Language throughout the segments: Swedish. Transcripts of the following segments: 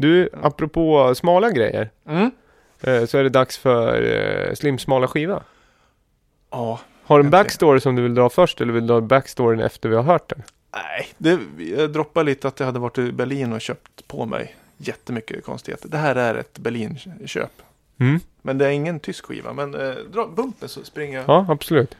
Du, apropå smala grejer. Mm. eh, Så är det dags för eh, Slim smala skiva. Ja, Har du en backstory som du vill dra först eller vill du dra backstoryn efter vi har hört den? nej. Det, jag droppade lite att jag hade varit i Berlin och köpt på mig jättemycket konstigheter. Det här är ett Berlin-köp. Mm. Men det är ingen tysk skiva. Men eh, dra bumpen så springer jag. Ja, absolut.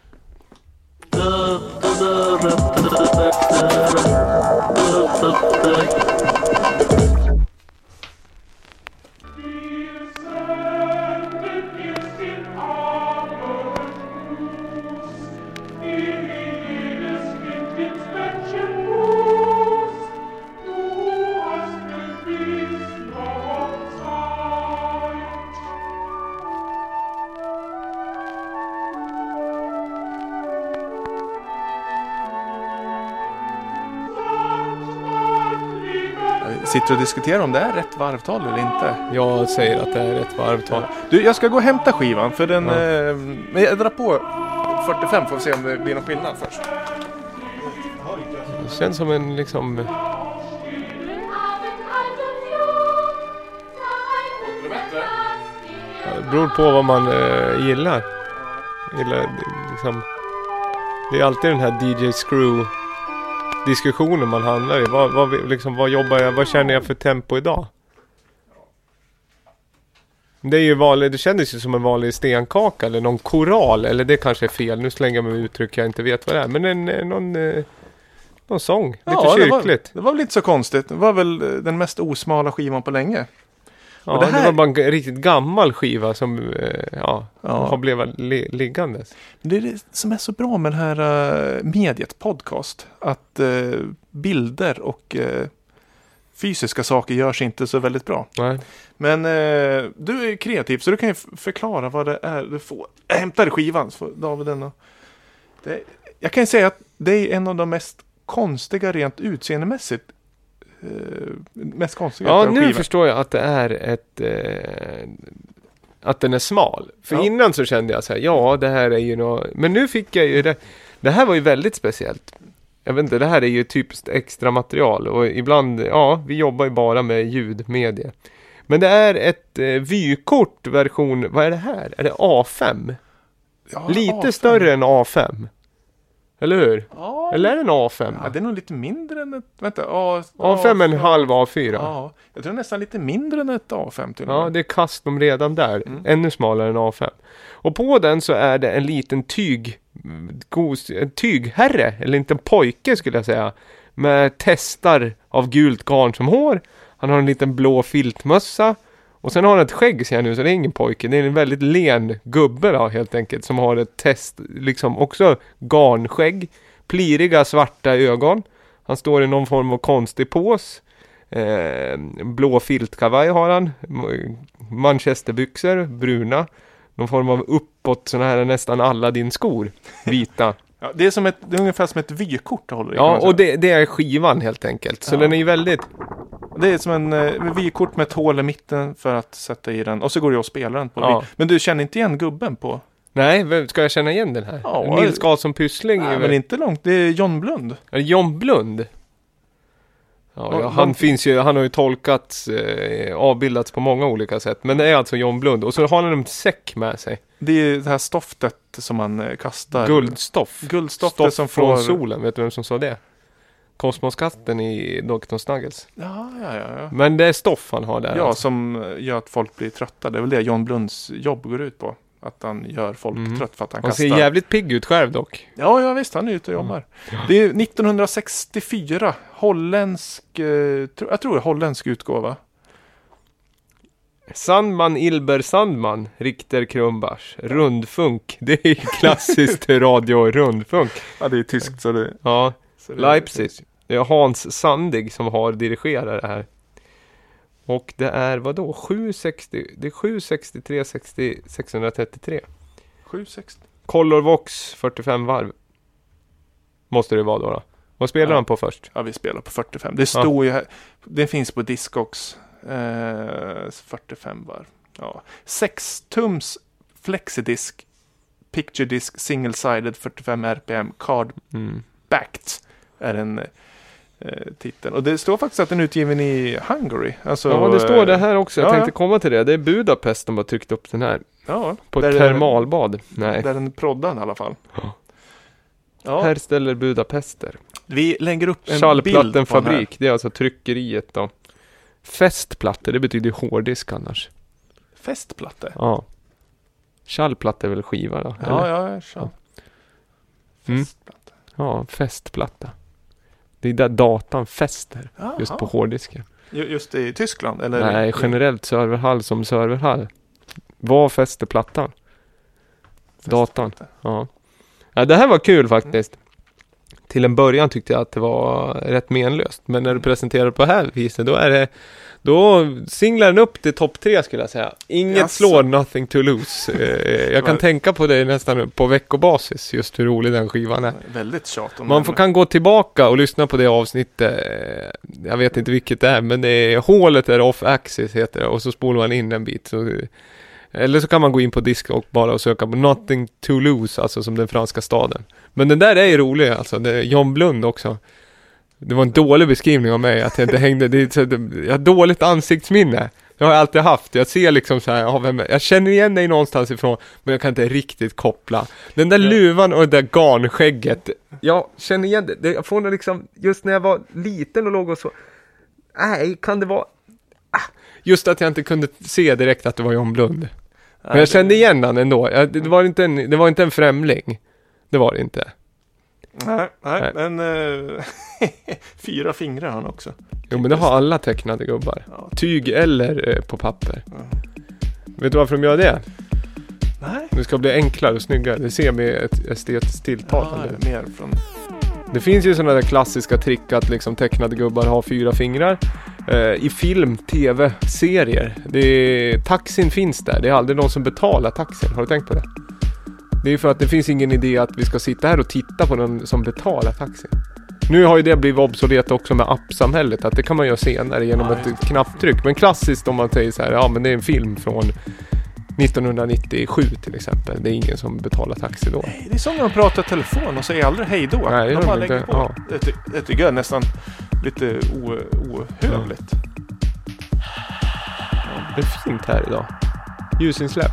Sitter och diskuterar om det är rätt varvtal eller inte. Jag säger att det är ett varvtal. Du, jag ska gå och hämta skivan för den... Eh, men jag drar på 45 får vi se om det blir någon skillnad först. Det känns som en liksom... Det beror på vad man eh, gillar. gillar liksom, det är alltid den här DJ Screw diskussionen man hamnar i. Vad, vad, liksom, vad jobbar jag, vad känner jag för tempo idag? Det är ju vanligt, det kändes ju som en vanlig stenkaka eller någon koral. Eller det kanske är fel, nu slänger jag mig med uttryck jag inte vet vad det är. Men en, eh, någon, eh, någon sång, lite Ja, det var, kyrkligt. det var väl inte så konstigt. Det var väl eh, den mest osmala skivan på länge. Ja, och det det, här- var bara en riktigt gammal skiva som eh, ja, Ja. har blivit li liggandes. Det är det som är så bra med det här uh, mediet, podcast. Att eh, bilder och eh, fysiska saker görs inte så väldigt bra. Nej. Men du är kreativ så du kan ju förklara vad det är du får. Jag hämtar skivan så får David den. Det, jag kan ju säga att det är en av de mest konstiga rent utseendemässigt. Eh, mest konstiga Ja, nu skivan. förstår jag att det är ett... Eh, att den är smal. För Ja. innan så kände jag så här, ja det här är ju något... Men nu fick jag ju det... Det här var ju väldigt speciellt. Jag vet inte, det här är ju typiskt extra material och ibland, ja, vi jobbar ju bara med ljudmedie. Men det är ett eh, vykort version, vad är det här? Är det A5? Ja, Lite A5. större än A5. Eller hur? Ja, Eller är det en A5? ja, det är nog lite mindre än ett... Vänta, A, A5 är en halv A4. Ja, Ja, jag tror nästan lite mindre än ett A5 till med. det är custom redan där. Mm. Ännu smalare än A5. Och på den så är det en liten tyg... En tygherre, eller en liten pojke skulle jag säga. Med testar av gult garn som hår. Han har en liten blå filtmössa. Och sen har han ett skägg ser jag nu, så det är ingen pojke. Det är en väldigt len gubbe då helt enkelt. Som har ett test, liksom också garnskägg. Pliriga svarta ögon. Han står i någon form av konstig pås. Eh, blå filtkavaj har han. Manchesterbyxor, bruna. Någon form av uppåt, sådana här nästan alla din skor. Vita. Ja, det, är som ett, det är ungefär som ett vykort du håller i. ja, och det, det är skivan helt enkelt. Så Ja. den är ju väldigt... det är som en eh, vykort med ett hål i mitten för att sätta i den. Och så går det att spela den på. Ja. Men du känner inte igen gubben på? Nej, vem- ska jag känna igen den här? Ja, Nils Karlsson Pyssling? Nej, är men väl- inte långt. Det är John Blund. Är det John Blund? Ja, ja, han vad- finns ju, han har ju tolkats, eh, avbildats på många olika sätt. Men det är alltså John Blund. Och så har han en säck med sig. Det är det här stoftet som man eh, kastar. Guldstoff. Guldstoftet Stoff som från får... solen, vet du vem som sa det? Kosmoskatten i Dr. Snuggles. Ja, ja, ja. ja. Men det är stoff han har där. Ja, alltså. som gör att folk blir trötta. Det är väl det John Blunds jobb går ut på. Att han gör folk Mhm. trött för att han Han kastar. ser jävligt pigg ut själv dock. Ja, ja visst. Han är ute och jobbar. Det är 1964. Holländsk, eh, jag tror det är holländsk utgåva. Sandman Ilber Sandman, Richter Krumbach, Rundfunk. Det är klassiskt radio rundfunk. Ja, det är tyskt så det... Ja, Så det Leipzig. Det är Hans Sandig som har dirigerat det här. Och det är vad då? 760, det är 763 60, 633. 760. Color Vox 45 varv. Måste det vara då. då. Vad spelar Ja. han på först? Ja, vi spelar på 45. Det står ju här. Det finns på Discogs. Eh, 45 varv. Ja. 6 tums flexidisk. Picture disk single sided 45 RPM card Mm. backed. Är en titeln. Och det står faktiskt att den är utgiven i Hungary. Alltså, Ja, det står det här också. Jag ja, tänkte ja. komma till det. Det är Budapest de har tryckt upp den här. Ja, På ett termalbad. Nej. Där den proddar i alla fall. Ja. Ja, Här ställer Budapester. vi lägger upp en bild på den. Schallplattenfabrik. Det är alltså tryckeriet då. Festplatte, det betyder hårddisk annars. Festplatte. Ja. Schallplatta är väl skiva då? Ja, eller? ja, ja. Så. Mm. Ja, festplatta. Det är där datan fäster. Just Jaha. på hårddisken. Ju- Just i Tyskland? Eller? Nej, generellt serverhall som serverhall. Vad fäster plattan? Datan. Festplatte. Ja. ja. Det här var kul faktiskt. Till en början tyckte jag att det var rätt menlöst. Men när du presenterar det på här viset då är det då singlar den upp till topp tre skulle jag säga. Inget Jaså? slår Nothing to lose. Eh, jag kan tänka på det nästan på veckobasis, just hur rolig den skivan är. Väldigt tjat om Man får, kan gå tillbaka och lyssna på det avsnittet. eh, Jag vet inte vilket det är, men det är hålet är off axis heter det. Och så spolar man in en bit. Så, eller så kan man gå in på disk och bara och söka på Nothing to lose, alltså som den franska staden. Men den där är ju rolig alltså. Det är John Blund också. Det var en dålig beskrivning av mig, att jag inte hängde. Det är, så, det, jag har dåligt ansiktsminne. Det har jag alltid haft. Jag ser liksom så här, ja, vem, jag känner igen dig någonstans ifrån, men jag kan inte riktigt koppla. Den där luvan och det där garnskägget, jag känner igen det. det. Jag får nog liksom, just när jag var liten och låg och så, nej, kan det vara, ah, just att jag inte kunde se direkt att det var John Blund. Men jag kände igen han ändå. Jag, det, var inte en, det var inte en främling. Det var det inte. Nej, nej, Nej. men eh, fyra fingrar har han också. Jo men det har alla tecknade gubbar. Ja. Tyg eller eh, på papper. Ja. Vet du varför de gör det? Nej. Det ska bli enklare och snyggare. Det ser med ett estetiskt Ja, tilltalande ut. mer från... Det finns ju sådana där klassiska trick att liksom tecknade gubbar har fyra fingrar. Eh, I film, tv, serier. Det är, taxin finns där. Det är aldrig någon som betalar taxin. Har du tänkt på det? Det är för att det finns ingen idé att vi ska sitta här och titta på någon som betalar taxin. Nu har ju det blivit obsolet också med appsamhället. Att det kan man göra senare genom Ja, ett knapptryck. Men klassiskt om man säger så här, ja men det är en film från 1997 till exempel. Det är ingen som betalar taxi då. Nej, det är som när de pratar telefon och säger aldrig hej då. Nej, de bara de lägger på. Ja. Det, det tycker jag nästan lite ohövligt. Det är fint här idag. Ljusinsläpp.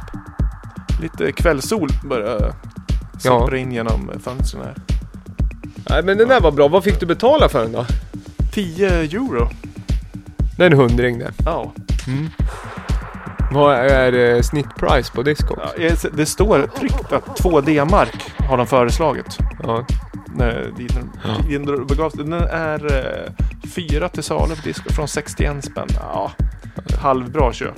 Lite kvällssol börjar sippra in genom fönstren här. Nej men den där var bra. Vad fick du betala för den då? 10 euro. Det är en hundring det. Ja. Mm. Vad är eh, snittprice på Discogs? Ja, jag- det står tryckt att 2 D-mark har de föreslagit. Ja. När dit den, Ja. dit den begav sig. Den är eh, fyra till salu på disco från 61 spänn. Ja, halvbra köp.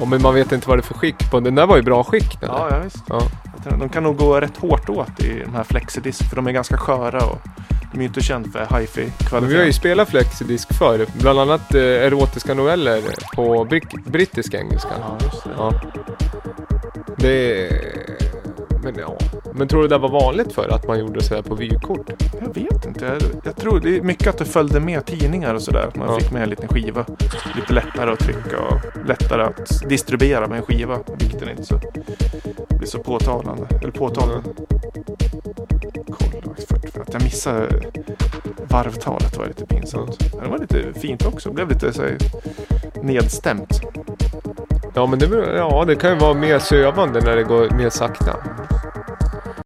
ja, men man vet inte vad det är för skick på den. där var ju bra skick den Ja, ja visst. Ja. De kan nog gå rätt hårt åt i de här flexidisk för de är ganska sköra och de är ju inte kända för hifi Men vi har kvalitet. ju spelat flexidisk förr. Bland annat eh, erotiska noveller på brick- brittisk engelska. Ja, just det. Ja. Det är... Men ja. Men tror du det var vanligt för att man gjorde sådär på vykort? Jag vet inte. Jag, jag tror det är mycket att det följde med tidningar och sådär. Att man Ja. fick med en liten skiva. Lite lättare att trycka och lättare att distribuera med en skiva. Vikten är inte så, blir så påtalande. Eller påtalande. Kolla, för, att jag missade varvtalet var lite pinsamt. Men Det var lite fint också. Det blev lite så här, nedstämt. Ja men det, ja, det kan ju vara mer sövande när det går mer sakta.